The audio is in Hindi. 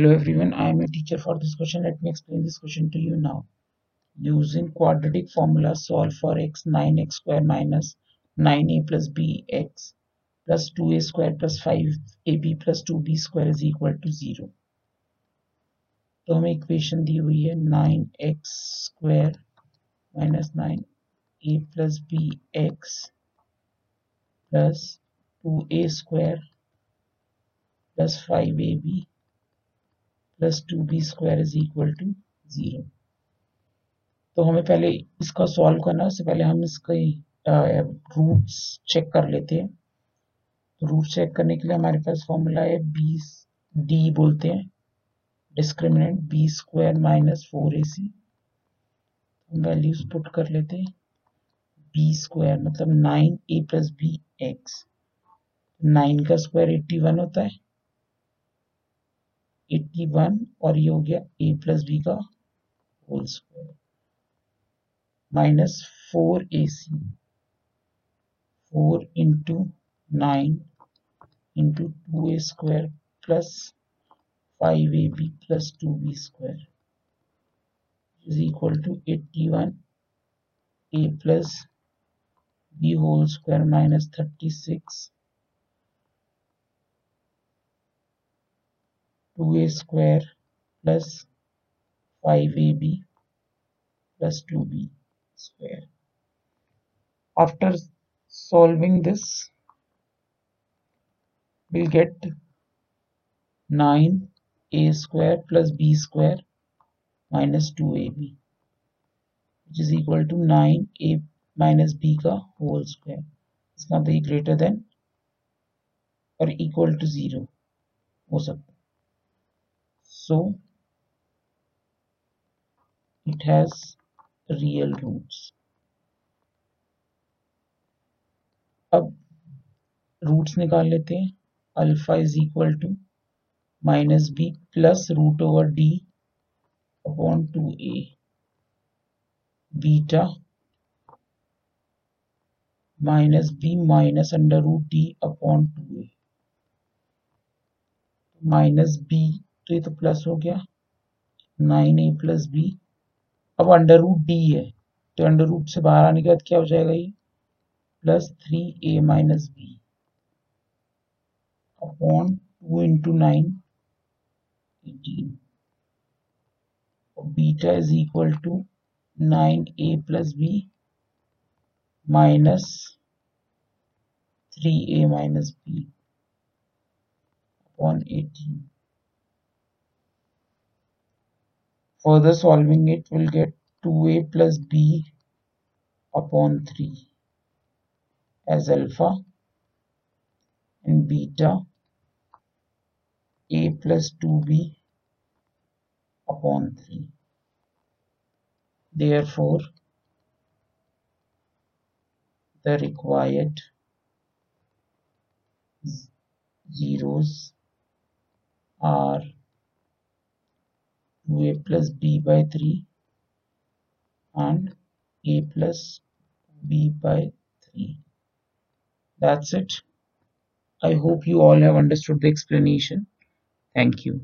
Hello everyone, I am a teacher for this question. Let me explain this question to you now. Using quadratic formula, solve for x 9x square minus 9a plus bx plus 2a square plus 5ab plus 2b square is equal to 0. तो हमें इक्वेशन दी हुई है 9x square minus 9a plus B X plus 2a square plus 5ab plus two B square is equal to zero तो हमें पहले इसका सॉल्व करना है, उससे पहले हम इसके रूट्स चेक कर लेते हैं। तो रूट चेक करने के लिए हमारे पास फॉर्मूला है बी डी बोलते हैं। Discriminant B square minus four A C values put कर लेते हैं। बी स्क्वायर मतलब nine A plus B X nine का स्क्वायर एट्टी वन होता है। एट्टी वन और ये हो गया ए प्लस बी का whole square minus four A C four into nine into two A square plus five A B plus two B square is equal to equal to 81 a plus b whole minus thirty 36 2a square plus 5ab plus 2b square. After solving this, we'll get 9a square plus b square minus 2ab which is equal to 9a minus b का whole square. इसका मतलब ये greater than or equal to 0 हो सकता so, it has real roots. अब रूट्स निकाल लेते हैं। Alpha is equal to minus B plus root over D upon two A beta minus B minus under root D upon two A minus B तो ये तो प्लस हो गया। नाइन ए प्लस बी अब अंडर रूट डी है। तो अंडर रूट से बाहर आने के बाद क्या हो जाएगा ये? Plus three A minus B upon two into nine eighteen beta is equal to nine A plus B minus three A minus B upon eighteen Further solving it will get 2a plus b upon 3 as alpha and beta a plus 2b upon 3. Therefore, the required zeros are 2a plus b by 3 and a plus b by 3. That's it. I hope you all have understood the explanation. Thank you.